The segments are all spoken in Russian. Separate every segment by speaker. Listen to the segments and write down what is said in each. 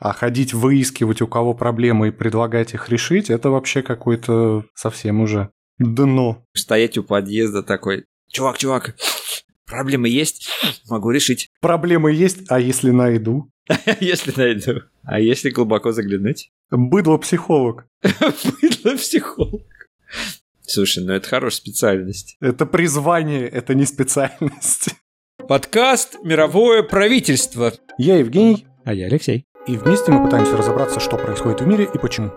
Speaker 1: А ходить выискивать, у кого проблемы и предлагать их решить, это вообще какой-то совсем уже дно.
Speaker 2: Стоять у подъезда такой, чувак, чувак, проблемы есть, могу решить.
Speaker 1: Проблемы есть, а если найду?
Speaker 2: Если найду. А если глубоко заглянуть?
Speaker 1: Быдло-психолог.
Speaker 2: Быдло-психолог. Слушай, ну это хорошая специальность.
Speaker 1: Это призвание, это не специальность.
Speaker 2: Подкаст «Мировое правительство».
Speaker 1: Я Евгений.
Speaker 2: А я Алексей.
Speaker 1: И вместе мы пытаемся разобраться, что происходит в мире и почему.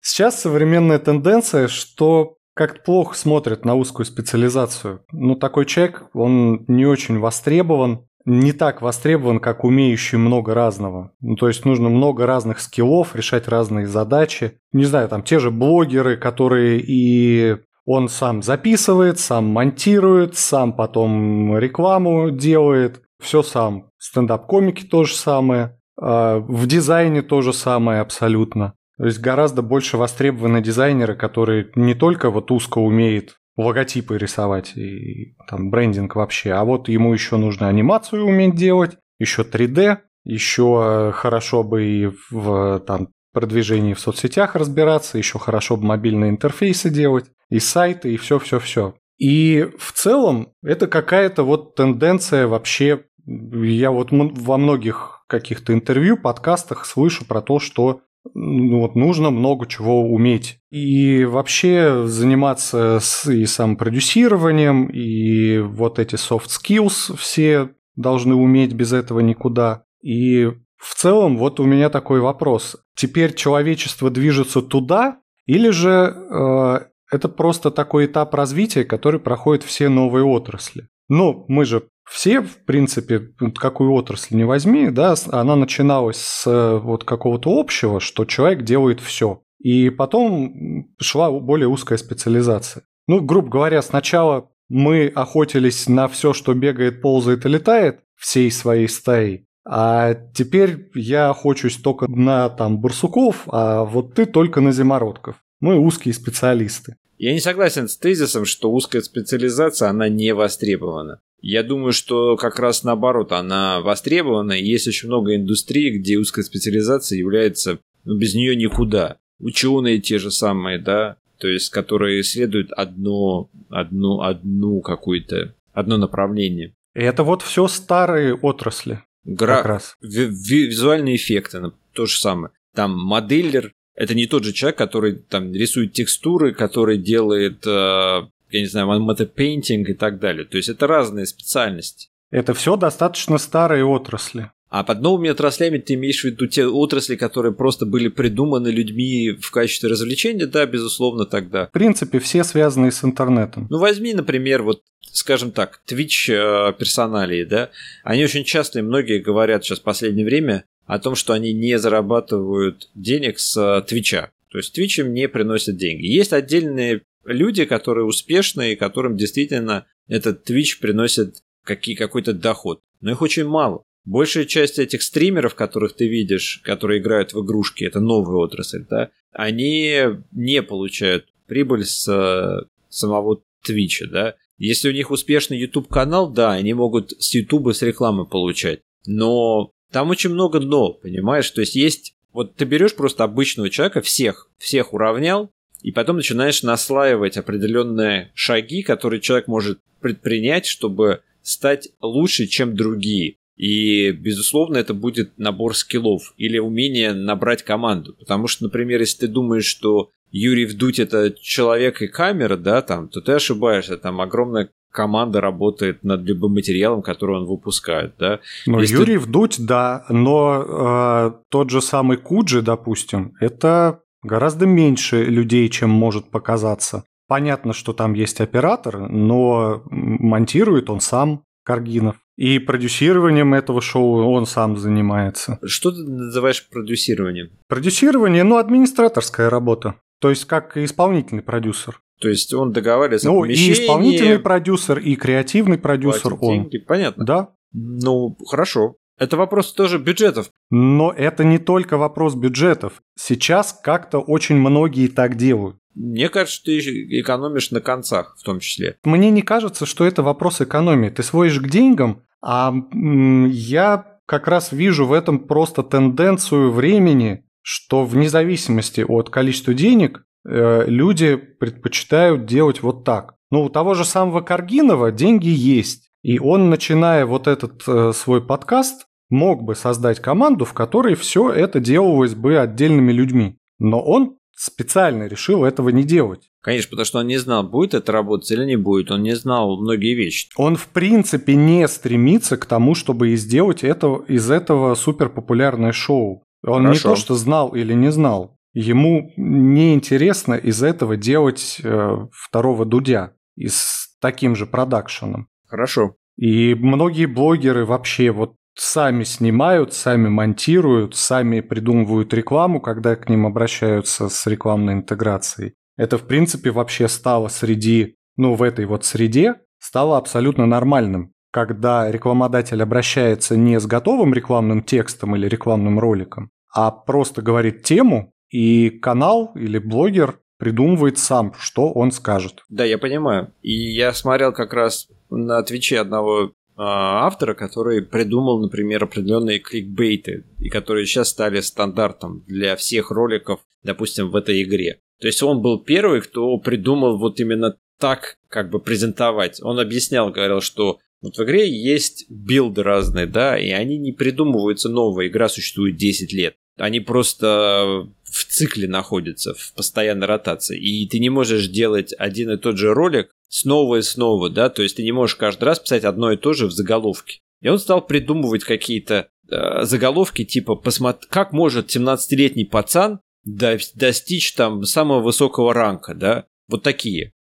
Speaker 1: Сейчас современная тенденция, что как-то плохо смотрят на узкую специализацию. Ну, такой человек, он не очень востребован, не так востребован, как умеющий много разного. Ну, то есть нужно много разных скиллов, решать разные задачи. Не знаю, там те же блогеры, которые и он сам записывает, сам монтирует, сам потом рекламу делает, все сам. Стендап-комики то же самое, в дизайне то же самое абсолютно. То есть гораздо больше востребованы дизайнеры, которые не только вот узко умеют логотипы рисовать и там брендинг вообще, а вот ему еще нужно анимацию уметь делать, еще 3D, еще хорошо бы и в там, продвижении в соцсетях разбираться, еще хорошо бы мобильные интерфейсы делать и сайты, и все-все-все. И в целом это какая-то вот тенденция вообще, я вот во многих каких-то интервью, подкастах слышу про то, что ну, вот нужно много чего уметь. И вообще заниматься с, и самопродюсированием, и вот эти soft skills все должны уметь без этого никуда. И в целом вот у меня такой вопрос. Теперь человечество движется туда, или же э, это просто такой этап развития, который проходит все новые отрасли. Ну, мы же все, в принципе, какую отрасль не возьми, да, она начиналась с вот какого-то общего, что человек делает все. И потом шла более узкая специализация. Ну, грубо говоря, сначала мы охотились на все, что бегает, ползает и летает всей своей стаей, а теперь я охочусь только на там барсуков, а вот ты только на зимородков. Мы узкие специалисты.
Speaker 2: Я не согласен с тезисом, что узкая специализация, она не востребована. Я думаю, что как раз наоборот, она востребована, и есть очень много индустрий, где узкая специализация является, ну, без нее никуда. Ученые те же самые, да, то есть, которые исследуют одно, одну, одну какую-то, одно направление.
Speaker 1: И это вот все старые отрасли.
Speaker 2: Гра... Как раз. визуальные эффекты, то же самое. Там моделлер, это не тот же человек, который там рисует текстуры, который делает, э, я не знаю, мотопейнтинг и так далее. То есть это разные специальности.
Speaker 1: Это все достаточно старые отрасли.
Speaker 2: А под новыми отраслями ты имеешь в виду те отрасли, которые просто были придуманы людьми в качестве развлечения? Да, безусловно, тогда.
Speaker 1: В принципе, все связанные с интернетом.
Speaker 2: Ну, возьми, например, вот, скажем так, Twitch э, персоналии, да? Они очень часто, и многие говорят сейчас в последнее время, о том, что они не зарабатывают денег с э, Твича. То есть Twitch им не приносит деньги. Есть отдельные люди, которые успешные, которым действительно этот Twitch приносит какие, какой-то доход. Но их очень мало. Большая часть этих стримеров, которых ты видишь, которые играют в игрушки, это новая отрасль, да, они не получают прибыль с э, самого Твича, да. Если у них успешный YouTube канал, да, они могут с YouTube с рекламы получать. Но там очень много «но», понимаешь? То есть есть... Вот ты берешь просто обычного человека, всех, всех уравнял, и потом начинаешь наслаивать определенные шаги, которые человек может предпринять, чтобы стать лучше, чем другие. И, безусловно, это будет набор скиллов или умение набрать команду. Потому что, например, если ты думаешь, что Юрий Вдуть это человек и камера, да, там, то ты ошибаешься. Там огромное команда работает над любым материалом, который он выпускает, да.
Speaker 1: Ну, Если... Юрий Вдуть, да, но э, тот же самый Куджи, допустим, это гораздо меньше людей, чем может показаться. Понятно, что там есть оператор, но монтирует он сам, Каргинов. И продюсированием этого шоу он сам занимается.
Speaker 2: Что ты называешь продюсированием?
Speaker 1: Продюсирование, ну, администраторская работа. То есть как исполнительный продюсер.
Speaker 2: То есть он договаривается
Speaker 1: ну, и исполнительный продюсер, и креативный продюсер он.
Speaker 2: Деньги, понятно.
Speaker 1: Да.
Speaker 2: Ну, хорошо. Это вопрос тоже бюджетов.
Speaker 1: Но это не только вопрос бюджетов. Сейчас как-то очень многие так делают.
Speaker 2: Мне кажется, ты экономишь на концах в том числе.
Speaker 1: Мне не кажется, что это вопрос экономии. Ты сводишь к деньгам, а я как раз вижу в этом просто тенденцию времени, что вне зависимости от количества денег э, люди предпочитают делать вот так. Ну, у того же самого Каргинова деньги есть. И он, начиная вот этот э, свой подкаст, мог бы создать команду, в которой все это делалось бы отдельными людьми. Но он специально решил этого не делать.
Speaker 2: Конечно, потому что он не знал, будет это работать или не будет. Он не знал многие вещи.
Speaker 1: Он, в принципе, не стремится к тому, чтобы сделать это, из этого суперпопулярное шоу. Он Хорошо. не то, что знал или не знал. Ему неинтересно из этого делать э, второго Дудя и с таким же продакшеном.
Speaker 2: Хорошо.
Speaker 1: И многие блогеры вообще вот сами снимают, сами монтируют, сами придумывают рекламу, когда к ним обращаются с рекламной интеграцией. Это, в принципе, вообще стало среди, ну, в этой вот среде, стало абсолютно нормальным. Когда рекламодатель обращается не с готовым рекламным текстом или рекламным роликом, а просто говорит тему, и канал или блогер придумывает сам, что он скажет.
Speaker 2: Да, я понимаю. И я смотрел как раз на Твиче одного автора, который придумал, например, определенные кликбейты, и которые сейчас стали стандартом для всех роликов, допустим, в этой игре. То есть он был первый, кто придумал вот именно так как бы презентовать. Он объяснял, говорил, что вот в игре есть билды разные, да, и они не придумываются новые. Игра существует 10 лет. Они просто в цикле находятся, в постоянной ротации. И ты не можешь делать один и тот же ролик снова и снова, да, то есть ты не можешь каждый раз писать одно и то же в заголовке. И он стал придумывать какие-то э, заголовки типа посмотри, как может 17-летний пацан достичь там самого высокого ранга, да, вот такие.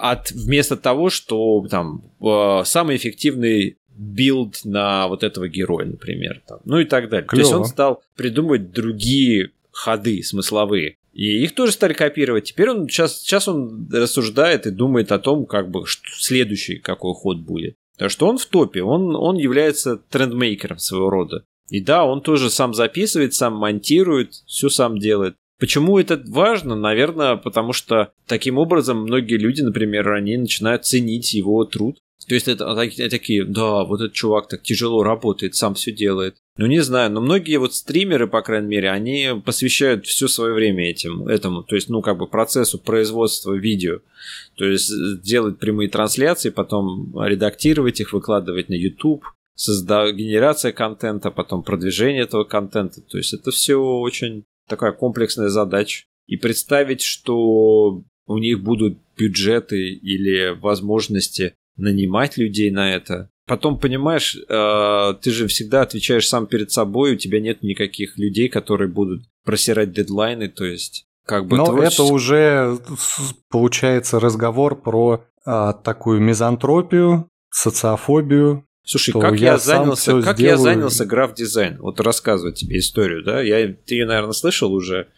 Speaker 2: От, вместо того, что там э, самый эффективный билд на вот этого героя, например, там, ну и так далее. Клево. То есть он стал придумывать другие ходы смысловые. И их тоже стали копировать. Теперь он сейчас, сейчас он рассуждает и думает о том, как бы что следующий какой ход будет. Так что он в топе, он, он является трендмейкером своего рода. И да, он тоже сам записывает, сам монтирует, все сам делает. Почему это важно? Наверное, потому что таким образом многие люди, например, они начинают ценить его труд. То есть это такие, да, вот этот чувак так тяжело работает, сам все делает. Ну, не знаю, но многие вот стримеры, по крайней мере, они посвящают все свое время этим, этому, то есть, ну, как бы процессу производства видео. То есть делать прямые трансляции, потом редактировать их, выкладывать на YouTube, созда... генерация контента, потом продвижение этого контента. То есть это все очень такая комплексная задача. И представить, что у них будут бюджеты или возможности нанимать людей на это, потом, понимаешь, э, ты же всегда отвечаешь сам перед собой, у тебя нет никаких людей, которые будут просирать дедлайны, то есть как бы...
Speaker 1: Но творчество... это уже получается разговор про а, такую мизантропию, социофобию.
Speaker 2: Слушай, как я, я занялся, как сделаю... я занялся граф-дизайн? Вот рассказывать тебе историю, да? Я, ты ее, наверное, слышал уже,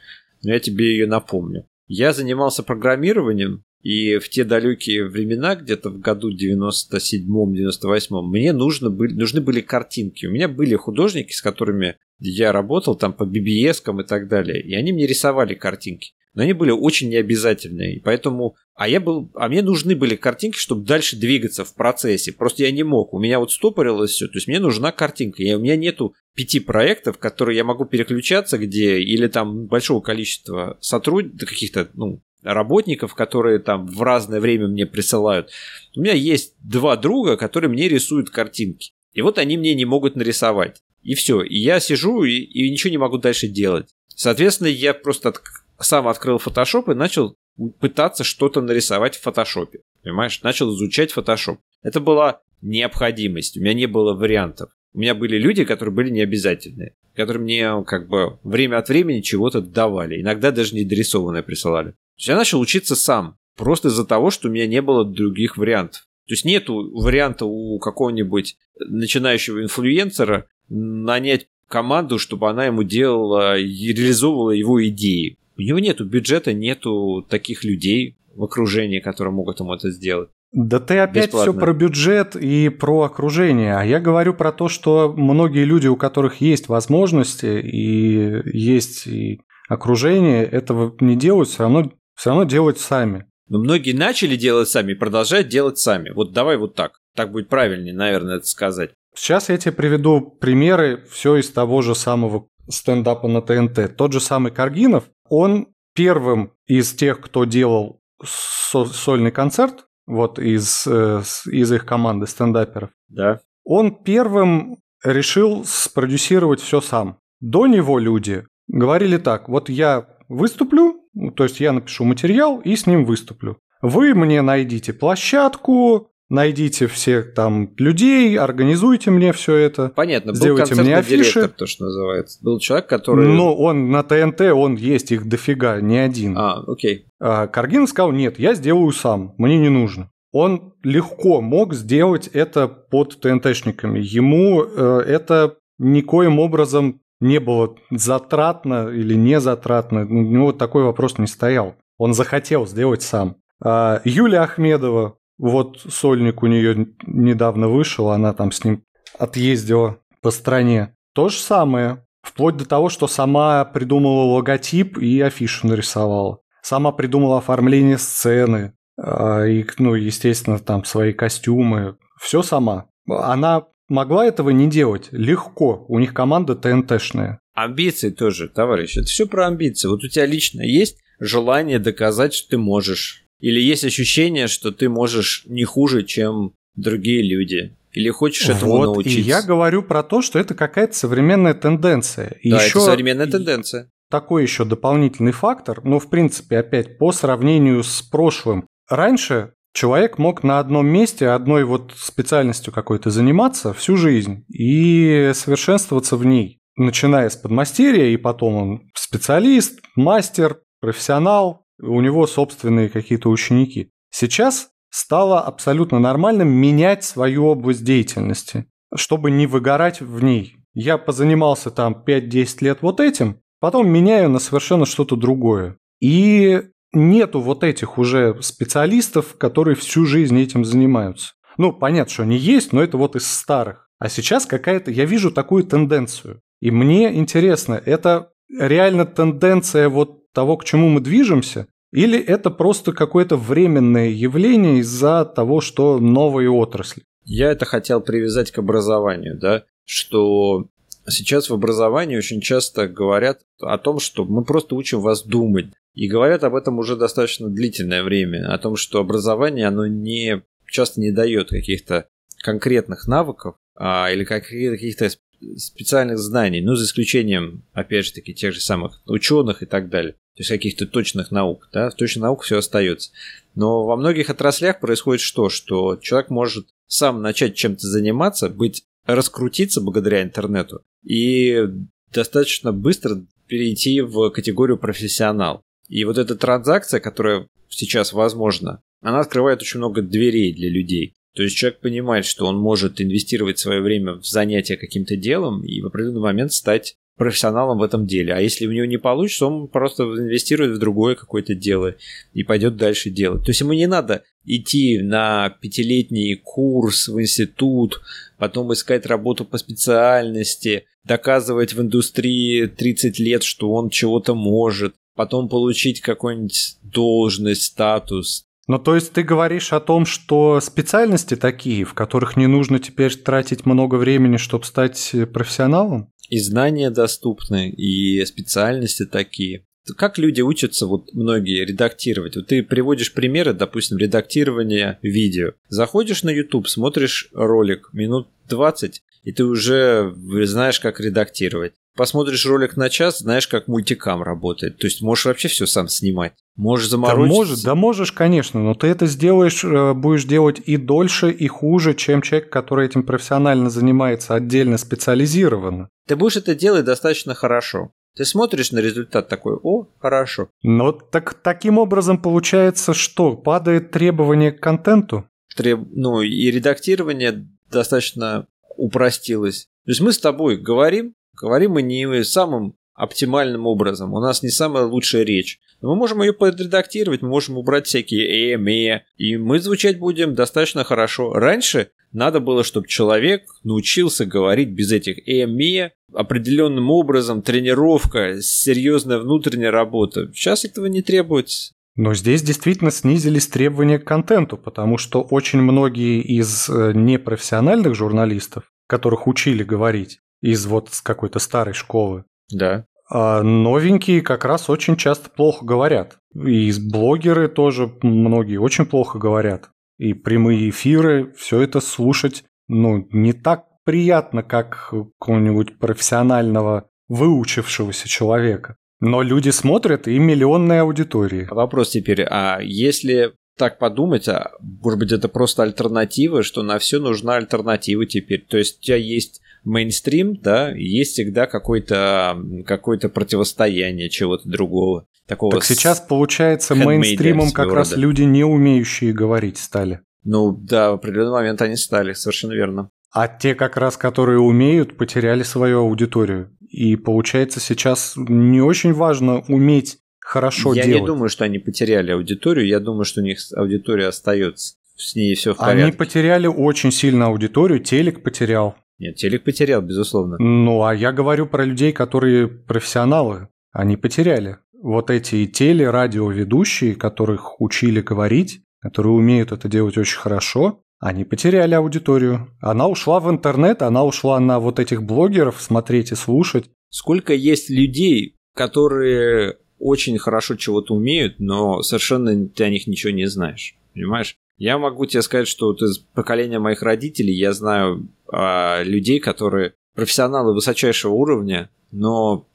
Speaker 2: но я тебе ее напомню. Я занимался программированием и в те далекие времена, где-то в году 97-98, мне нужно были, нужны были картинки. У меня были художники, с которыми я работал там по BBS и так далее, и они мне рисовали картинки. Но они были очень необязательные, поэтому... А я был... А мне нужны были картинки, чтобы дальше двигаться в процессе. Просто я не мог. У меня вот стопорилось все. То есть мне нужна картинка. И у меня нету пяти проектов, которые я могу переключаться, где... Или там большого количества сотрудников, каких-то, ну, работников, которые там в разное время мне присылают. У меня есть два друга, которые мне рисуют картинки. И вот они мне не могут нарисовать. И все. И я сижу и, и ничего не могу дальше делать. Соответственно, я просто от, сам открыл Photoshop и начал пытаться что-то нарисовать в Photoshop. Понимаешь? Начал изучать Photoshop. Это была необходимость. У меня не было вариантов. У меня были люди, которые были необязательные, которые мне как бы время от времени чего-то давали. Иногда даже недорисованное присылали я начал учиться сам, просто из-за того, что у меня не было других вариантов. То есть нету варианта у какого-нибудь начинающего инфлюенсера нанять команду, чтобы она ему делала и реализовывала его идеи. У него нету бюджета, нету таких людей в окружении, которые могут ему это сделать.
Speaker 1: Да ты опять Бесплатно. все про бюджет и про окружение. А я говорю про то, что многие люди, у которых есть возможности и есть и окружение, этого не делают, все равно все равно делать сами.
Speaker 2: Но многие начали делать сами продолжают делать сами. Вот давай вот так. Так будет правильнее, наверное, это сказать.
Speaker 1: Сейчас я тебе приведу примеры все из того же самого стендапа на ТНТ. Тот же самый Каргинов, он первым из тех, кто делал сольный концерт, вот из, э, из их команды стендаперов.
Speaker 2: Да.
Speaker 1: Он первым решил спродюсировать все сам. До него люди говорили так, вот я выступлю, то есть я напишу материал и с ним выступлю. Вы мне найдите площадку, найдите всех там людей, организуйте мне все это.
Speaker 2: Понятно, сделайте был мне афиши. Директор, то, что называется. Был человек, который...
Speaker 1: Ну, он на ТНТ, он есть, их дофига, не один.
Speaker 2: А, окей.
Speaker 1: А Каргин сказал, нет, я сделаю сам, мне не нужно. Он легко мог сделать это под ТНТшниками. Ему э, это никоим образом не было затратно или не затратно. У него такой вопрос не стоял. Он захотел сделать сам. А Юлия Ахмедова, вот сольник у нее недавно вышел, она там с ним отъездила по стране. То же самое. Вплоть до того, что сама придумала логотип и афишу нарисовала. Сама придумала оформление сцены. А, и, ну, естественно, там свои костюмы. Все сама. Она могла этого не делать легко. У них команда ТНТшная.
Speaker 2: Амбиции тоже, товарищ. Это все про амбиции. Вот у тебя лично есть желание доказать, что ты можешь или есть ощущение, что ты можешь не хуже, чем другие люди? Или хочешь этому вот, научиться?
Speaker 1: И я говорю про то, что это какая-то современная тенденция.
Speaker 2: Да, еще это современная тенденция.
Speaker 1: Такой еще дополнительный фактор, но в принципе опять по сравнению с прошлым. Раньше человек мог на одном месте одной вот специальностью какой-то заниматься всю жизнь и совершенствоваться в ней. Начиная с подмастерья, и потом он специалист, мастер, профессионал, у него собственные какие-то ученики. Сейчас стало абсолютно нормальным менять свою область деятельности, чтобы не выгорать в ней. Я позанимался там 5-10 лет вот этим, потом меняю на совершенно что-то другое. И нету вот этих уже специалистов, которые всю жизнь этим занимаются. Ну, понятно, что они есть, но это вот из старых. А сейчас какая-то, я вижу такую тенденцию. И мне интересно, это реально тенденция вот того, к чему мы движемся, или это просто какое-то временное явление из-за того, что новые отрасли?
Speaker 2: Я это хотел привязать к образованию, да, что сейчас в образовании очень часто говорят о том, что мы просто учим вас думать. И говорят об этом уже достаточно длительное время, о том, что образование, оно не часто не дает каких-то конкретных навыков а, или каких-то специальных знаний, ну, за исключением, опять же таки, тех же самых ученых и так далее то есть каких-то точных наук, да, точных науках все остается. Но во многих отраслях происходит что? Что человек может сам начать чем-то заниматься, быть раскрутиться благодаря интернету и достаточно быстро перейти в категорию профессионал. И вот эта транзакция, которая сейчас возможна, она открывает очень много дверей для людей. То есть человек понимает, что он может инвестировать свое время в занятие каким-то делом и в определенный момент стать профессионалом в этом деле. А если у него не получится, он просто инвестирует в другое какое-то дело и пойдет дальше делать. То есть ему не надо идти на пятилетний курс в институт, потом искать работу по специальности, доказывать в индустрии 30 лет, что он чего-то может, потом получить какую-нибудь должность, статус.
Speaker 1: Ну, то есть ты говоришь о том, что специальности такие, в которых не нужно теперь тратить много времени, чтобы стать профессионалом?
Speaker 2: И знания доступны, и специальности такие. Как люди учатся, вот многие, редактировать? Вот ты приводишь примеры, допустим, редактирования видео. Заходишь на YouTube, смотришь ролик минут 20, и ты уже знаешь, как редактировать. Посмотришь ролик на час, знаешь, как мультикам работает. То есть можешь вообще все сам снимать. Можешь заморочиться.
Speaker 1: Да, может, да можешь, конечно, но ты это сделаешь, э, будешь делать и дольше, и хуже, чем человек, который этим профессионально занимается, отдельно специализированно.
Speaker 2: Ты будешь это делать достаточно хорошо. Ты смотришь на результат такой, о, хорошо.
Speaker 1: Но так, таким образом получается, что падает требование к контенту?
Speaker 2: Треб... Ну и редактирование достаточно упростилось. То есть мы с тобой говорим, Говорим мы не самым оптимальным образом. У нас не самая лучшая речь. Но мы можем ее подредактировать, мы можем убрать всякие «э», «ме», и мы звучать будем достаточно хорошо. Раньше надо было, чтобы человек научился говорить без этих «э», «ме», определенным образом, тренировка, серьезная внутренняя работа. Сейчас этого не требуется.
Speaker 1: Но здесь действительно снизились требования к контенту, потому что очень многие из э, непрофессиональных журналистов которых учили говорить из вот какой-то старой школы.
Speaker 2: Да.
Speaker 1: А новенькие как раз очень часто плохо говорят. И блогеры тоже многие очень плохо говорят. И прямые эфиры, все это слушать, ну, не так приятно, как какого-нибудь профессионального выучившегося человека. Но люди смотрят и миллионные аудитории.
Speaker 2: Вопрос теперь, а если так подумать, а может быть это просто альтернатива, что на все нужна альтернатива теперь. То есть у тебя есть мейнстрим, да, есть всегда какое-то какое противостояние чего-то другого. Такого
Speaker 1: так сейчас, получается, мейнстримом как рода. раз люди, не умеющие говорить, стали.
Speaker 2: Ну да, в определенный момент они стали, совершенно верно.
Speaker 1: А те как раз, которые умеют, потеряли свою аудиторию. И получается сейчас не очень важно уметь хорошо
Speaker 2: я
Speaker 1: делать.
Speaker 2: Я не думаю, что они потеряли аудиторию, я думаю, что у них аудитория остается. С ней все в порядке.
Speaker 1: Они потеряли очень сильно аудиторию, телек потерял.
Speaker 2: Нет, телек потерял, безусловно.
Speaker 1: Ну, а я говорю про людей, которые профессионалы. Они потеряли. Вот эти теле, радиоведущие, которых учили говорить, которые умеют это делать очень хорошо, они потеряли аудиторию. Она ушла в интернет, она ушла на вот этих блогеров смотреть и слушать.
Speaker 2: Сколько есть людей, которые очень хорошо чего-то умеют, но совершенно ты о них ничего не знаешь. Понимаешь? Я могу тебе сказать, что вот из поколения моих родителей я знаю а, людей, которые профессионалы высочайшего уровня, но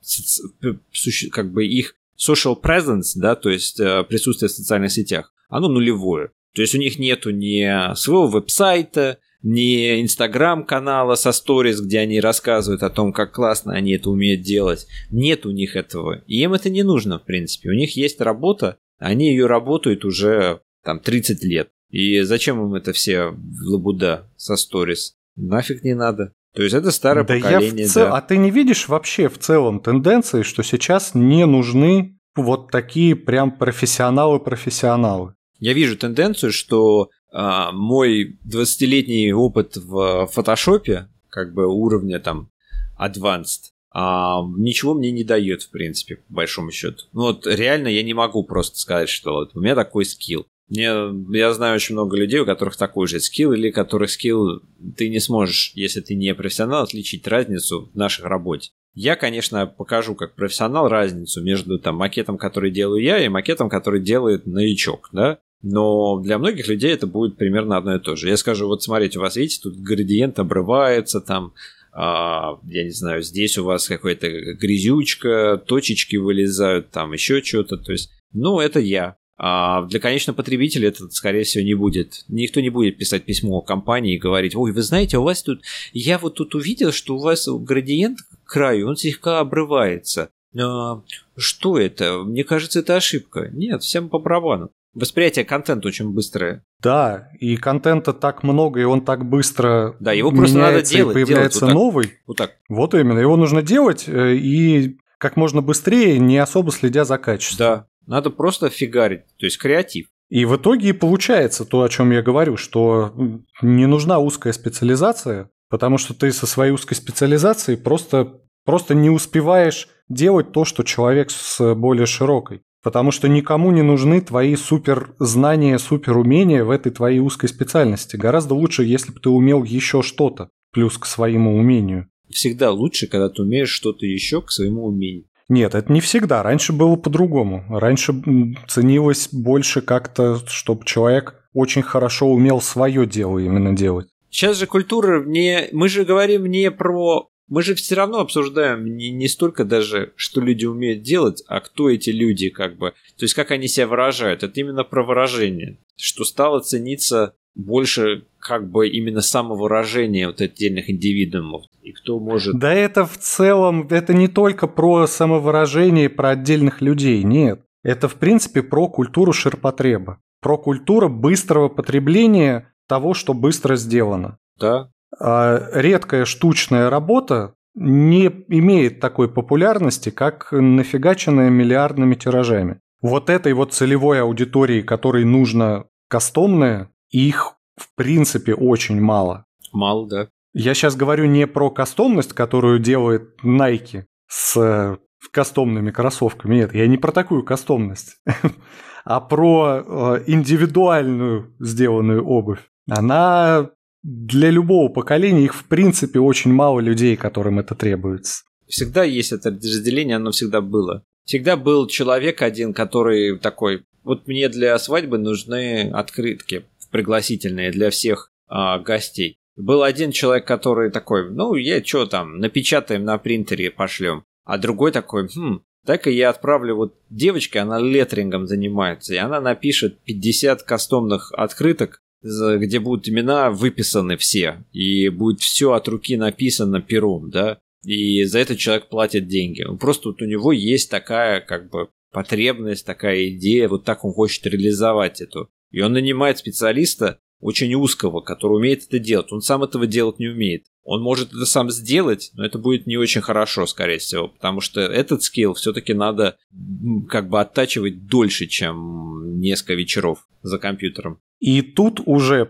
Speaker 2: как бы их social presence, да, то есть э, присутствие в социальных сетях, оно нулевое. То есть у них нету ни своего веб-сайта, ни инстаграм-канала со сторис, где они рассказывают о том, как классно они это умеют делать. Нет у них этого. И им это не нужно, в принципе. У них есть работа, они ее работают уже там 30 лет. И зачем им это все в лабуда со сторис? Нафиг не надо. То есть это старое да поколение. Я цел...
Speaker 1: да. А ты не видишь вообще в целом тенденции, что сейчас не нужны вот такие прям профессионалы-профессионалы?
Speaker 2: Я вижу тенденцию, что а, мой 20-летний опыт в фотошопе, как бы уровня там advanced, а, ничего мне не дает, в принципе, по большому счету. Ну вот реально я не могу просто сказать, что вот у меня такой скилл. Мне, я знаю очень много людей, у которых такой же скилл, или которых скилл ты не сможешь, если ты не профессионал, отличить разницу в нашей работе. Я, конечно, покажу как профессионал разницу между там макетом, который делаю я, и макетом, который делает новичок, да. Но для многих людей это будет примерно одно и то же. Я скажу, вот смотрите, у вас, видите, тут градиент обрывается, там, а, я не знаю, здесь у вас какая-то грязючка, точечки вылезают, там еще что-то. То есть, ну, это я. А для конечного потребителя это, скорее всего, не будет. Никто не будет писать письмо компании и говорить, ой, вы знаете, у вас тут... Я вот тут увидел, что у вас градиент к краю, он слегка обрывается. А, что это? Мне кажется, это ошибка. Нет, всем по барабану. Восприятие контента очень быстрое.
Speaker 1: Да, и контента так много, и он так быстро
Speaker 2: Да, его просто надо делать.
Speaker 1: И появляется
Speaker 2: делать
Speaker 1: вот новый.
Speaker 2: Вот так.
Speaker 1: Вот именно, его нужно делать, э, и как можно быстрее, не особо следя за качеством.
Speaker 2: Да, надо просто фигарить, то есть креатив.
Speaker 1: И в итоге получается то, о чем я говорю, что не нужна узкая специализация, потому что ты со своей узкой специализацией просто, просто не успеваешь делать то, что человек с более широкой. Потому что никому не нужны твои супер знания, супер умения в этой твоей узкой специальности. Гораздо лучше, если бы ты умел еще что-то, плюс к своему умению.
Speaker 2: Всегда лучше, когда ты умеешь что-то еще к своему умению.
Speaker 1: Нет, это не всегда. Раньше было по-другому. Раньше ценилось больше как-то, чтобы человек очень хорошо умел свое дело именно делать.
Speaker 2: Сейчас же культура не... Мы же говорим не про мы же все равно обсуждаем не, не столько даже, что люди умеют делать, а кто эти люди, как бы. То есть, как они себя выражают. Это именно про выражение. Что стало цениться больше как бы именно самовыражение вот отдельных индивидуумов. И кто может...
Speaker 1: Да это в целом, это не только про самовыражение, про отдельных людей, нет. Это в принципе про культуру ширпотреба. Про культуру быстрого потребления того, что быстро сделано.
Speaker 2: Да,
Speaker 1: а редкая штучная работа не имеет такой популярности, как нафигаченная миллиардными тиражами. Вот этой вот целевой аудитории, которой нужно кастомное, их в принципе очень мало.
Speaker 2: Мало, да.
Speaker 1: Я сейчас говорю не про кастомность, которую делает Nike с кастомными кроссовками. Нет, я не про такую кастомность, а про э, индивидуальную сделанную обувь. Она для любого поколения их в принципе очень мало людей, которым это требуется.
Speaker 2: Всегда есть это разделение, оно всегда было. Всегда был человек один, который такой, вот мне для свадьбы нужны открытки пригласительные для всех а, гостей. Был один человек, который такой, ну, я что там, напечатаем на принтере, пошлем. А другой такой, хм, так и я отправлю вот девочке, она летрингом занимается, и она напишет 50 кастомных открыток, где будут имена выписаны все, и будет все от руки написано пером, да, и за это человек платит деньги. Просто вот у него есть такая, как бы, потребность, такая идея, вот так он хочет реализовать эту. И он нанимает специалиста очень узкого, который умеет это делать. Он сам этого делать не умеет. Он может это сам сделать, но это будет не очень хорошо, скорее всего, потому что этот скилл все-таки надо как бы оттачивать дольше, чем несколько вечеров за компьютером.
Speaker 1: И тут уже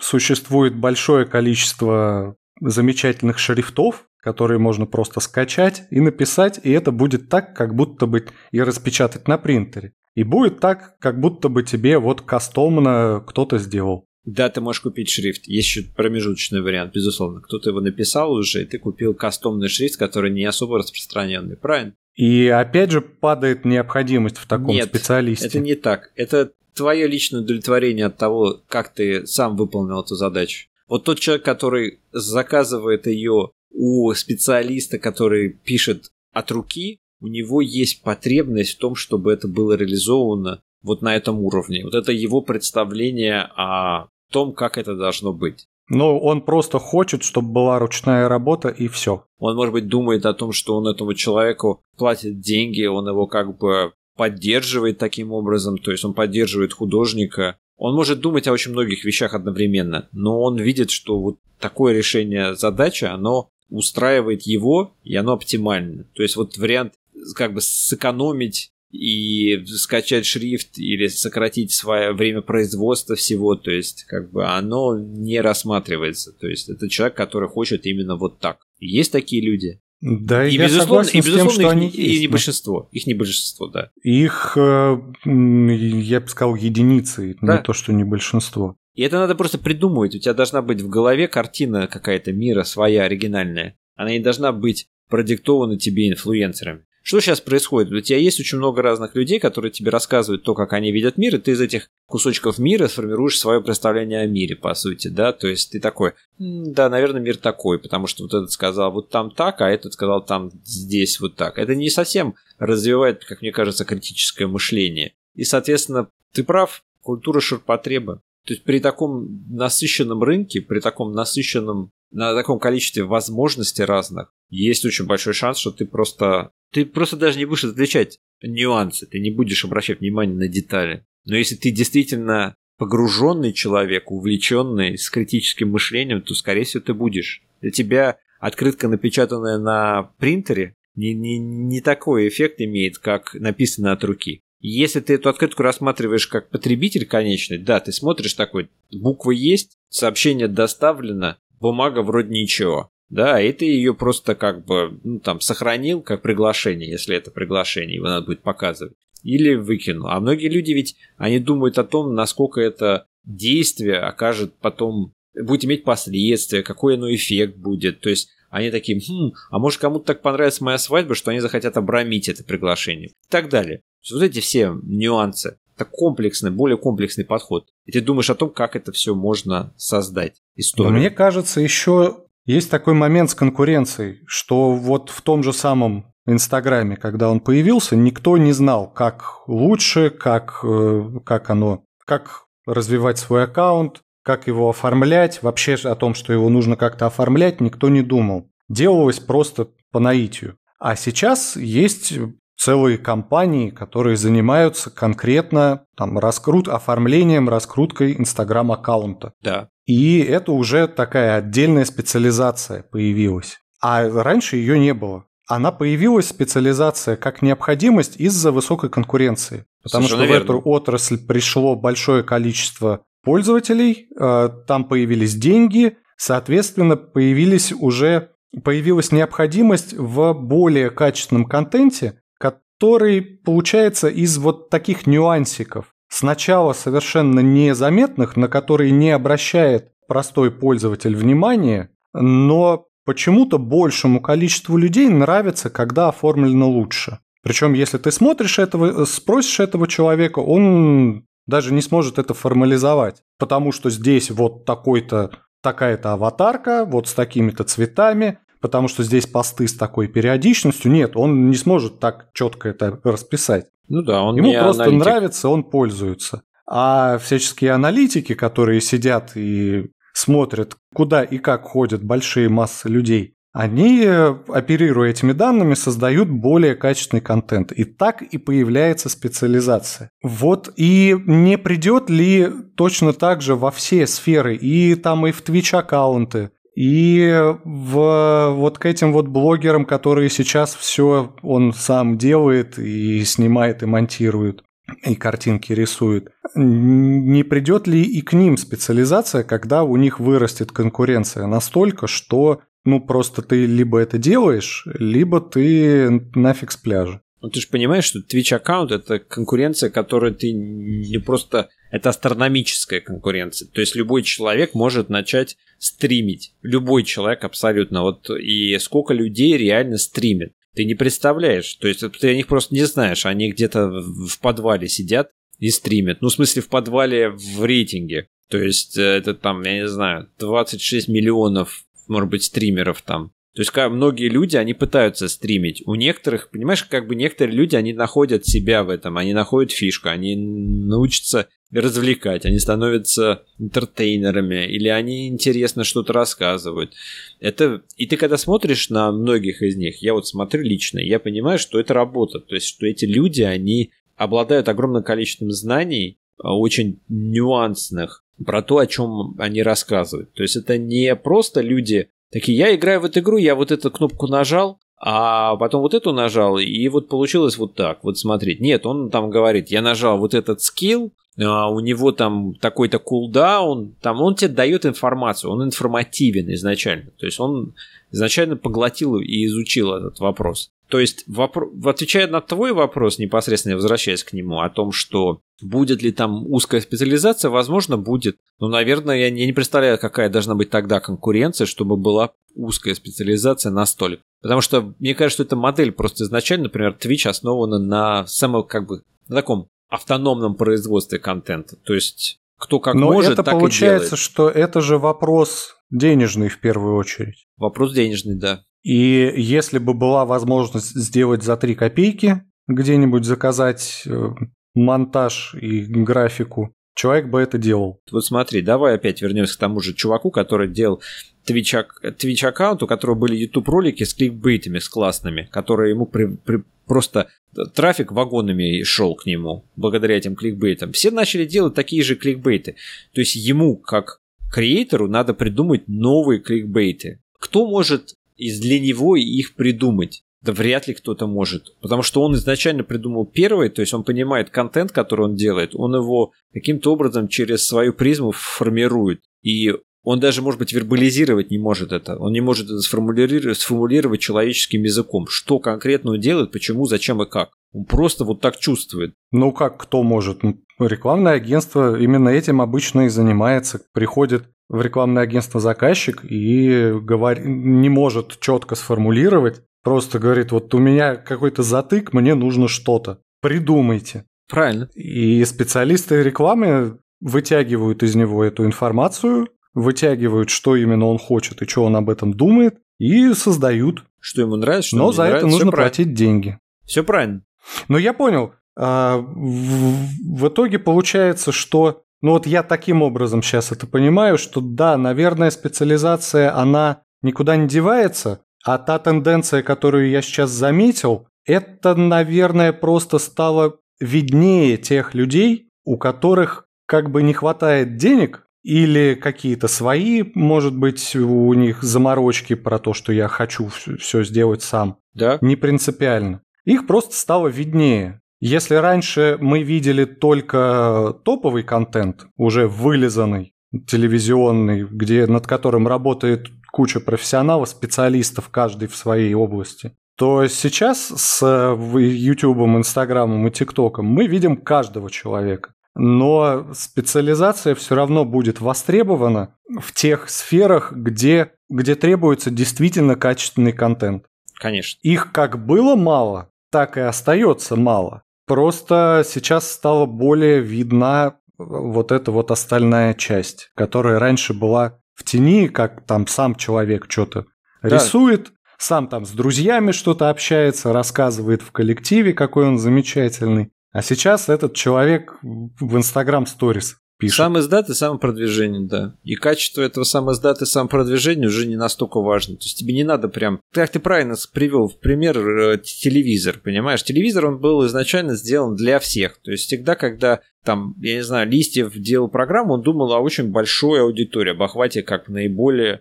Speaker 1: существует большое количество замечательных шрифтов, которые можно просто скачать и написать, и это будет так, как будто бы и распечатать на принтере. И будет так, как будто бы тебе вот кастомно кто-то сделал.
Speaker 2: Да, ты можешь купить шрифт. Есть еще промежуточный вариант, безусловно. Кто-то его написал уже, и ты купил кастомный шрифт, который не особо распространенный, правильно?
Speaker 1: И опять же падает необходимость в таком Нет, специалисте.
Speaker 2: это не так. Это твое личное удовлетворение от того, как ты сам выполнил эту задачу. Вот тот человек, который заказывает ее у специалиста, который пишет от руки, у него есть потребность в том, чтобы это было реализовано вот на этом уровне. Вот это его представление о том, как это должно быть.
Speaker 1: Ну, он просто хочет, чтобы была ручная работа и все.
Speaker 2: Он, может быть, думает о том, что он этому человеку платит деньги, он его как бы поддерживает таким образом, то есть он поддерживает художника. Он может думать о очень многих вещах одновременно, но он видит, что вот такое решение задачи, оно устраивает его, и оно оптимально. То есть вот вариант как бы сэкономить и скачать шрифт или сократить свое время производства всего, то есть как бы оно не рассматривается. То есть это человек, который хочет именно вот так. Есть такие люди.
Speaker 1: Да, и я безусловно, и, безусловно, с тем, что
Speaker 2: их,
Speaker 1: они есть.
Speaker 2: И не большинство. Их не большинство, да.
Speaker 1: Их, э, я бы сказал, единицы, да. не то, что не большинство.
Speaker 2: И это надо просто придумывать. У тебя должна быть в голове картина какая-то мира своя, оригинальная. Она не должна быть продиктована тебе инфлюенсерами. Что сейчас происходит? У тебя есть очень много разных людей, которые тебе рассказывают то, как они видят мир, и ты из этих кусочков мира сформируешь свое представление о мире, по сути, да? То есть ты такой, да, наверное, мир такой, потому что вот этот сказал вот там так, а этот сказал там здесь вот так. Это не совсем развивает, как мне кажется, критическое мышление. И, соответственно, ты прав, культура ширпотреба. То есть при таком насыщенном рынке, при таком насыщенном, на таком количестве возможностей разных, есть очень большой шанс, что ты просто ты просто даже не будешь отличать нюансы, ты не будешь обращать внимание на детали. Но если ты действительно погруженный человек, увлеченный с критическим мышлением, то, скорее всего, ты будешь. Для тебя открытка, напечатанная на принтере, не, не, не такой эффект имеет, как написано от руки. Если ты эту открытку рассматриваешь как потребитель конечный, да, ты смотришь такой, буква есть, сообщение доставлено, бумага вроде ничего. Да, и ты ее просто как бы, ну, там, сохранил как приглашение, если это приглашение, его надо будет показывать. Или выкинул. А многие люди ведь, они думают о том, насколько это действие окажет потом, будет иметь последствия, какой оно эффект будет. То есть они такие, хм, а может кому-то так понравится моя свадьба, что они захотят обрамить это приглашение. И так далее. Вот эти все нюансы. Это комплексный, более комплексный подход. И ты думаешь о том, как это все можно создать. Историю.
Speaker 1: Мне кажется, еще есть такой момент с конкуренцией, что вот в том же самом Инстаграме, когда он появился, никто не знал, как лучше, как, э, как оно, как развивать свой аккаунт, как его оформлять. Вообще о том, что его нужно как-то оформлять, никто не думал. Делалось просто по наитию. А сейчас есть целые компании, которые занимаются конкретно там, раскрут, оформлением, раскруткой Инстаграм-аккаунта.
Speaker 2: Да.
Speaker 1: И это уже такая отдельная специализация появилась. А раньше ее не было. Она появилась, специализация, как необходимость из-за высокой конкуренции. Потому Совершенно что верно. в эту отрасль пришло большое количество пользователей, э, там появились деньги, соответственно, появились уже появилась необходимость в более качественном контенте, который получается из вот таких нюансиков. Сначала совершенно незаметных, на которые не обращает простой пользователь внимания, но почему-то большему количеству людей нравится, когда оформлено лучше. Причем, если ты смотришь этого, спросишь этого человека, он даже не сможет это формализовать, потому что здесь вот такой-то такая-то аватарка, вот с такими-то цветами, потому что здесь посты с такой периодичностью. Нет, он не сможет так четко это расписать.
Speaker 2: Ну да, он
Speaker 1: Ему просто
Speaker 2: аналитик.
Speaker 1: нравится, он пользуется. А всяческие аналитики, которые сидят и смотрят, куда и как ходят большие массы людей, они, оперируя этими данными, создают более качественный контент. И так и появляется специализация. Вот и не придет ли точно так же во все сферы, и там и в Twitch аккаунты, и в, вот к этим вот блогерам, которые сейчас все он сам делает и снимает и монтирует и картинки рисует. Не придет ли и к ним специализация, когда у них вырастет конкуренция настолько, что ну просто ты либо это делаешь, либо ты нафиг с пляжа.
Speaker 2: Ну ты же понимаешь, что Twitch аккаунт это конкуренция, которую ты не просто это астрономическая конкуренция. То есть любой человек может начать стримить. Любой человек абсолютно. Вот и сколько людей реально стримит. Ты не представляешь. То есть ты о них просто не знаешь. Они где-то в подвале сидят и стримят. Ну, в смысле, в подвале в рейтинге. То есть э, это там, я не знаю, 26 миллионов, может быть, стримеров там. То есть как многие люди, они пытаются стримить. У некоторых, понимаешь, как бы некоторые люди, они находят себя в этом, они находят фишку, они научатся развлекать, они становятся интертейнерами, или они интересно что-то рассказывают. Это... И ты когда смотришь на многих из них, я вот смотрю лично, я понимаю, что это работа, то есть что эти люди, они обладают огромным количеством знаний, а, очень нюансных, про то, о чем они рассказывают. То есть это не просто люди такие, я играю в эту игру, я вот эту кнопку нажал, а потом вот эту нажал, и вот получилось вот так. Вот смотреть. Нет, он там говорит, я нажал вот этот скилл, а у него там такой-то кулдаун, там он тебе дает информацию, он информативен изначально. То есть он изначально поглотил и изучил этот вопрос. То есть, вопро... отвечая на твой вопрос, непосредственно возвращаясь к нему, о том, что будет ли там узкая специализация, возможно, будет. Но, наверное, я не представляю, какая должна быть тогда конкуренция, чтобы была узкая специализация настолько. Потому что мне кажется, что эта модель просто изначально, например, Twitch основана на самом, как бы, на таком автономном производстве контента. То есть кто как
Speaker 1: Но
Speaker 2: может,
Speaker 1: это
Speaker 2: так
Speaker 1: получается,
Speaker 2: и делает.
Speaker 1: что это же вопрос денежный в первую очередь.
Speaker 2: Вопрос денежный, да.
Speaker 1: И если бы была возможность сделать за 3 копейки, где-нибудь заказать э, монтаж и графику, человек бы это делал.
Speaker 2: Вот смотри, давай опять вернемся к тому же чуваку, который делал Twitch, Twitch аккаунт, у которого были YouTube ролики с кликбейтами, с классными, которые ему при, при, просто трафик вагонами шел к нему благодаря этим кликбейтам. Все начали делать такие же кликбейты. То есть ему, как креатору, надо придумать новые кликбейты. Кто может из для него их придумать? Да вряд ли кто-то может. Потому что он изначально придумал первый, то есть он понимает контент, который он делает, он его каким-то образом через свою призму формирует. И он даже, может быть, вербализировать не может это. Он не может это сформулировать, сформулировать человеческим языком. Что конкретно он делает, почему, зачем и как. Он просто вот так чувствует.
Speaker 1: Ну как кто может? Ну, Рекламное агентство именно этим обычно и занимается. Приходит в рекламное агентство заказчик и говор... не может четко сформулировать, просто говорит, вот у меня какой-то затык, мне нужно что-то. Придумайте.
Speaker 2: Правильно.
Speaker 1: И специалисты рекламы вытягивают из него эту информацию, вытягивают, что именно он хочет и что он об этом думает, и создают.
Speaker 2: Что ему нравится, что
Speaker 1: Но
Speaker 2: ему
Speaker 1: за
Speaker 2: не
Speaker 1: это
Speaker 2: нравится.
Speaker 1: нужно
Speaker 2: правильно.
Speaker 1: платить деньги.
Speaker 2: Все правильно.
Speaker 1: Но я понял. А, В в итоге получается, что... Ну вот я таким образом сейчас это понимаю, что да, наверное, специализация, она никуда не девается, а та тенденция, которую я сейчас заметил, это, наверное, просто стало виднее тех людей, у которых как бы не хватает денег или какие-то свои, может быть, у них заморочки про то, что я хочу все сделать сам.
Speaker 2: Да.
Speaker 1: Не принципиально. Их просто стало виднее. Если раньше мы видели только топовый контент, уже вылизанный, телевизионный, где, над которым работает куча профессионалов, специалистов, каждый в своей области, то сейчас с YouTube, Инстаграмом и ТикТоком мы видим каждого человека. Но специализация все равно будет востребована в тех сферах, где, где требуется действительно качественный контент.
Speaker 2: Конечно.
Speaker 1: Их как было мало, так и остается мало. Просто сейчас стала более видна вот эта вот остальная часть, которая раньше была в тени, как там сам человек что-то да. рисует, сам там с друзьями что-то общается, рассказывает в коллективе, какой он замечательный. А сейчас этот человек в Instagram Stories пишет.
Speaker 2: Сам издат и самопродвижение, да. И качество этого сам издата и самопродвижения уже не настолько важно. То есть тебе не надо прям... Как ты правильно привел в пример э, телевизор, понимаешь? Телевизор, он был изначально сделан для всех. То есть всегда, когда там, я не знаю, Листьев делал программу, он думал о очень большой аудитории, об охвате как наиболее...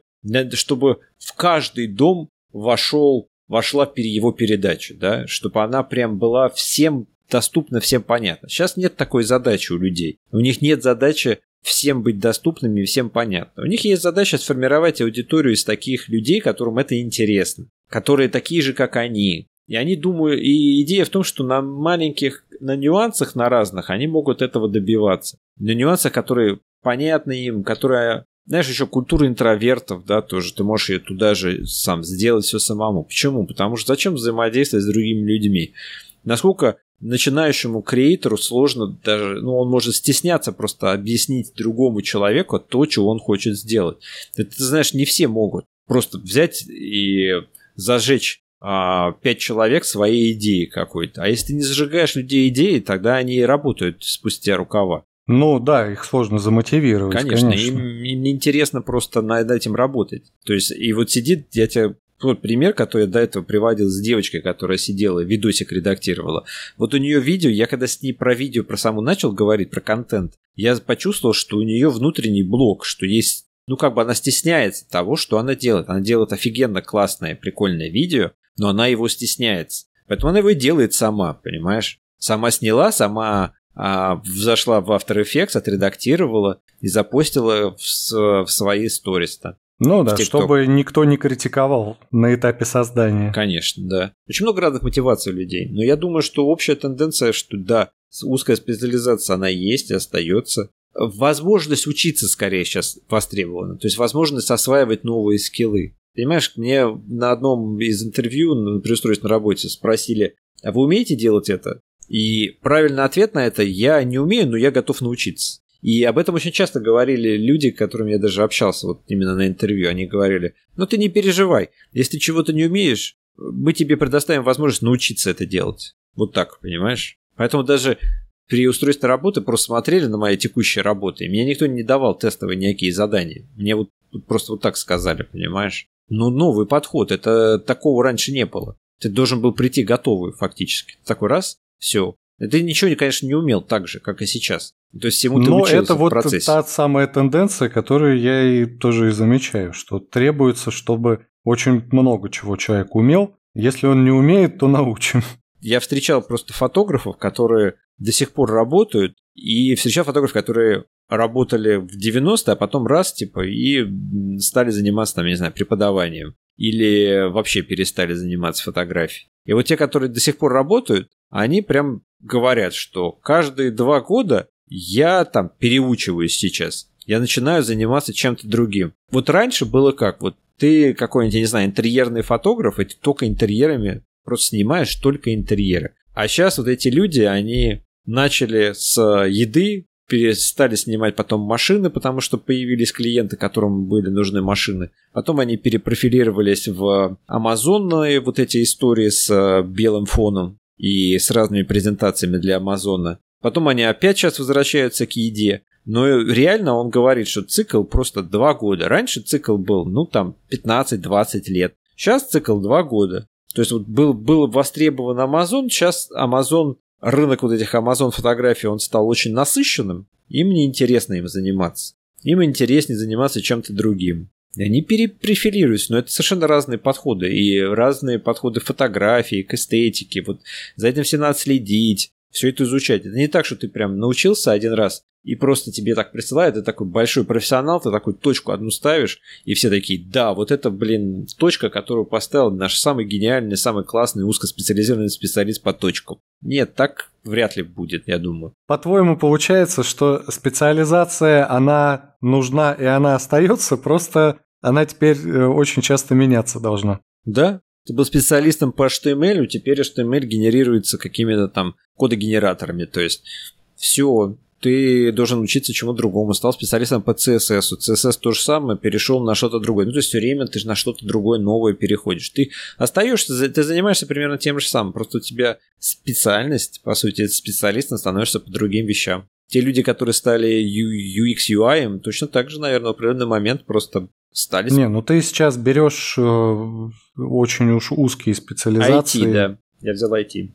Speaker 2: Чтобы в каждый дом вошел вошла его передача, да, чтобы она прям была всем доступна, всем понятна. Сейчас нет такой задачи у людей. У них нет задачи всем быть доступными всем понятно. У них есть задача сформировать аудиторию из таких людей, которым это интересно, которые такие же, как они. И они думают, и идея в том, что на маленьких, на нюансах, на разных, они могут этого добиваться. На нюансах, которые понятны им, которые знаешь, еще культура интровертов, да, тоже ты можешь ее туда же сам сделать все самому. Почему? Потому что зачем взаимодействовать с другими людьми? Насколько начинающему креатору сложно даже, ну, он может стесняться просто объяснить другому человеку то, что он хочет сделать. Это, ты знаешь, не все могут просто взять и зажечь а, пять человек своей идеей какой-то. А если ты не зажигаешь людей идеи, тогда они и работают спустя рукава.
Speaker 1: Ну да, их сложно замотивировать.
Speaker 2: Конечно, конечно. Им, им неинтересно просто над этим работать. То есть, и вот сидит, я тебе тот пример, который я до этого приводил с девочкой, которая сидела, видосик редактировала. Вот у нее видео, я когда с ней про видео, про саму начал говорить, про контент, я почувствовал, что у нее внутренний блок, что есть, ну как бы она стесняется того, что она делает. Она делает офигенно классное, прикольное видео, но она его стесняется. Поэтому она его и делает сама, понимаешь? Сама сняла, сама а, зашла в After Effects, отредактировала и запостила в, в свои сторис. -то.
Speaker 1: Ну да, чтобы никто не критиковал на этапе создания.
Speaker 2: Конечно, да. Очень много разных мотиваций у людей. Но я думаю, что общая тенденция, что да, узкая специализация, она есть и остается. Возможность учиться скорее сейчас востребована. То есть возможность осваивать новые скиллы. Понимаешь, мне на одном из интервью при устройстве на работе спросили, а вы умеете делать это? И правильный ответ на это я не умею, но я готов научиться. И об этом очень часто говорили люди, с которыми я даже общался вот именно на интервью. Они говорили, ну ты не переживай, если чего-то не умеешь, мы тебе предоставим возможность научиться это делать. Вот так, понимаешь? Поэтому даже при устройстве работы просто смотрели на мои текущие работы, и мне никто не давал тестовые никакие задания. Мне вот просто вот так сказали, понимаешь? Ну, новый подход, это такого раньше не было. Ты должен был прийти готовый фактически. Такой раз, все, ты ничего, конечно, не умел так же, как и сейчас. То есть всему ты Но
Speaker 1: это вот
Speaker 2: процессе.
Speaker 1: та самая тенденция, которую я и тоже и замечаю, что требуется, чтобы очень много чего человек умел. Если он не умеет, то научим.
Speaker 2: Я встречал просто фотографов, которые до сих пор работают, и встречал фотографов, которые работали в 90-е, а потом раз, типа, и стали заниматься, там, я не знаю, преподаванием. Или вообще перестали заниматься фотографией. И вот те, которые до сих пор работают, они прям говорят, что каждые два года я там переучиваюсь сейчас. Я начинаю заниматься чем-то другим. Вот раньше было как? Вот ты какой-нибудь, я не знаю, интерьерный фотограф, и ты только интерьерами просто снимаешь только интерьеры. А сейчас вот эти люди, они начали с еды, перестали снимать потом машины, потому что появились клиенты, которым были нужны машины. Потом они перепрофилировались в амазонные вот эти истории с белым фоном и с разными презентациями для Амазона. Потом они опять сейчас возвращаются к еде. Но реально он говорит, что цикл просто 2 года. Раньше цикл был, ну там, 15-20 лет. Сейчас цикл 2 года. То есть вот был, был востребован Amazon, сейчас Amazon, рынок вот этих Amazon фотографий, он стал очень насыщенным. Им не интересно им заниматься. Им интереснее заниматься чем-то другим. Они перепрофилируются, но это совершенно разные подходы. И разные подходы фотографии, к эстетике. Вот за этим все надо следить, все это изучать. Это не так, что ты прям научился один раз, и просто тебе так присылают, ты такой большой профессионал, ты такую точку одну ставишь, и все такие, да, вот это, блин, точка, которую поставил наш самый гениальный, самый классный узкоспециализированный специалист по точкам. Нет, так вряд ли будет, я думаю.
Speaker 1: По-твоему, получается, что специализация, она нужна и она остается, просто она теперь э, очень часто меняться должна.
Speaker 2: Да, ты был специалистом по HTML, теперь HTML генерируется какими-то там кодогенераторами. То есть все, ты должен учиться чему другому. Стал специалистом по CSS. CSS то же самое, перешел на что-то другое. Ну, то есть все время ты на что-то другое новое переходишь. Ты остаешься, ты занимаешься примерно тем же самым. Просто у тебя специальность, по сути, специалистом становишься по другим вещам. Те люди, которые стали UX, UI, точно так же, наверное, в определенный момент просто стали...
Speaker 1: Не, ну ты сейчас берешь э, очень уж узкие специализации.
Speaker 2: IT, да. Я взял IT.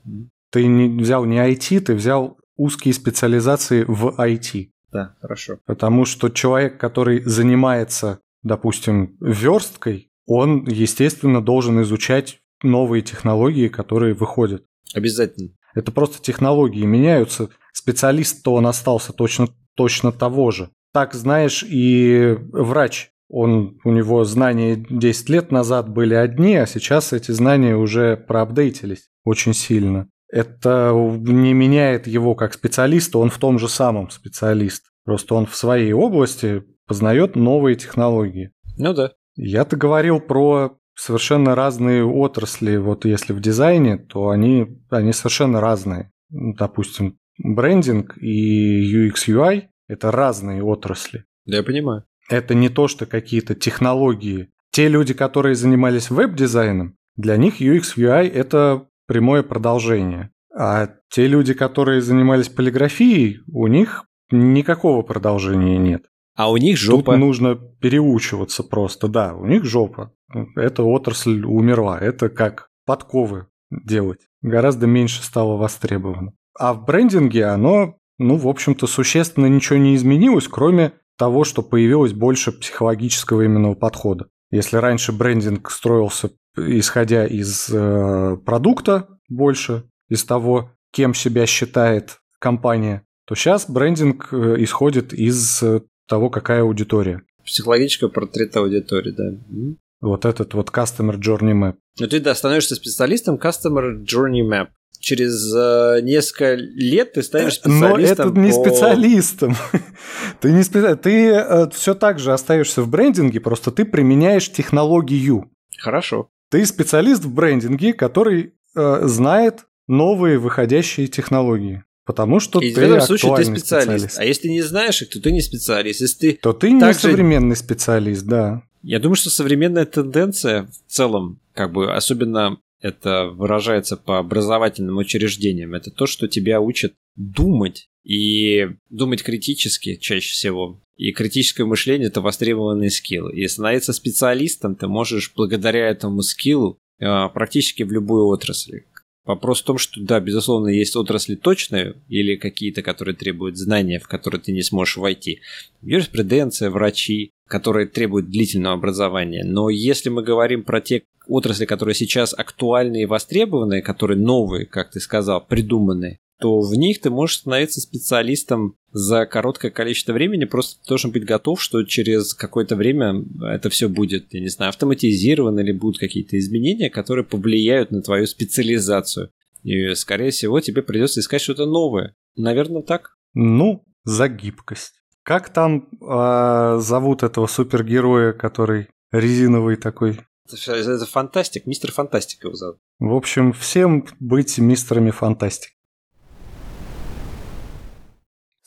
Speaker 1: Ты не взял не IT, ты взял узкие специализации в IT.
Speaker 2: Да, хорошо.
Speaker 1: Потому что человек, который занимается, допустим, версткой, он, естественно, должен изучать новые технологии, которые выходят.
Speaker 2: Обязательно.
Speaker 1: Это просто технологии меняются. Специалист-то он остался точно, точно того же. Так, знаешь, и врач. Он, у него знания 10 лет назад были одни, а сейчас эти знания уже проапдейтились очень сильно это не меняет его как специалиста, он в том же самом специалист. Просто он в своей области познает новые технологии.
Speaker 2: Ну да.
Speaker 1: Я-то говорил про совершенно разные отрасли. Вот если в дизайне, то они, они совершенно разные. Допустим, брендинг и UX UI – это разные отрасли.
Speaker 2: Да, я понимаю.
Speaker 1: Это не то, что какие-то технологии. Те люди, которые занимались веб-дизайном, для них UX UI – это прямое продолжение. А те люди, которые занимались полиграфией, у них никакого продолжения нет.
Speaker 2: А у них жопа.
Speaker 1: Тут нужно переучиваться просто, да, у них жопа. Эта отрасль умерла. Это как подковы делать. Гораздо меньше стало востребовано. А в брендинге оно, ну, в общем-то, существенно ничего не изменилось, кроме того, что появилось больше психологического именно подхода. Если раньше брендинг строился исходя из э, продукта больше, из того, кем себя считает компания, то сейчас брендинг э, исходит из э, того, какая аудитория.
Speaker 2: Психологического портрета аудитории, да.
Speaker 1: Вот этот вот Customer Journey Map.
Speaker 2: Ну ты, да, становишься специалистом Customer Journey Map. Через э, несколько лет ты станешь специалистом.
Speaker 1: Но это не по... специалистом. ты не специалист. Ты э, все так же остаешься в брендинге, просто ты применяешь технологию.
Speaker 2: Хорошо.
Speaker 1: Ты специалист в брендинге, который э, знает новые выходящие технологии. Потому что и ты в этом случае ты специалист. специалист.
Speaker 2: А если не знаешь их, то ты не специалист. Если ты
Speaker 1: то ты не также... современный специалист, да.
Speaker 2: Я думаю, что современная тенденция в целом, как бы особенно это выражается по образовательным учреждениям, это то, что тебя учат думать и думать критически чаще всего. И критическое мышление – это востребованный скилл. И становиться специалистом ты можешь благодаря этому скиллу э, практически в любой отрасли. Вопрос в том, что да, безусловно, есть отрасли точные или какие-то, которые требуют знания, в которые ты не сможешь войти. Юриспруденция, врачи, которые требуют длительного образования. Но если мы говорим про те отрасли, которые сейчас актуальны и востребованы, которые новые, как ты сказал, придуманные, то в них ты можешь становиться специалистом за короткое количество времени, просто ты должен быть готов, что через какое-то время это все будет, я не знаю, автоматизировано или будут какие-то изменения, которые повлияют на твою специализацию. И, скорее всего, тебе придется искать что-то новое. Наверное, так?
Speaker 1: Ну, за гибкость. Как там э, зовут этого супергероя, который резиновый такой?
Speaker 2: Это, это фантастик, мистер Фантастик его зовут.
Speaker 1: В общем, всем быть мистерами Фантастик.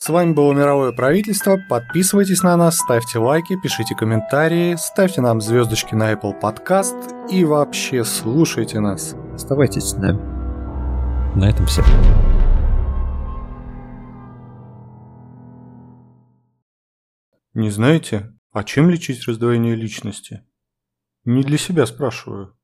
Speaker 1: С вами было Мировое правительство. Подписывайтесь на нас, ставьте лайки, пишите комментарии, ставьте нам звездочки на Apple Podcast и вообще слушайте нас.
Speaker 2: Оставайтесь с нами. На этом все.
Speaker 1: Не знаете, а чем лечить раздвоение личности? Не для себя спрашиваю.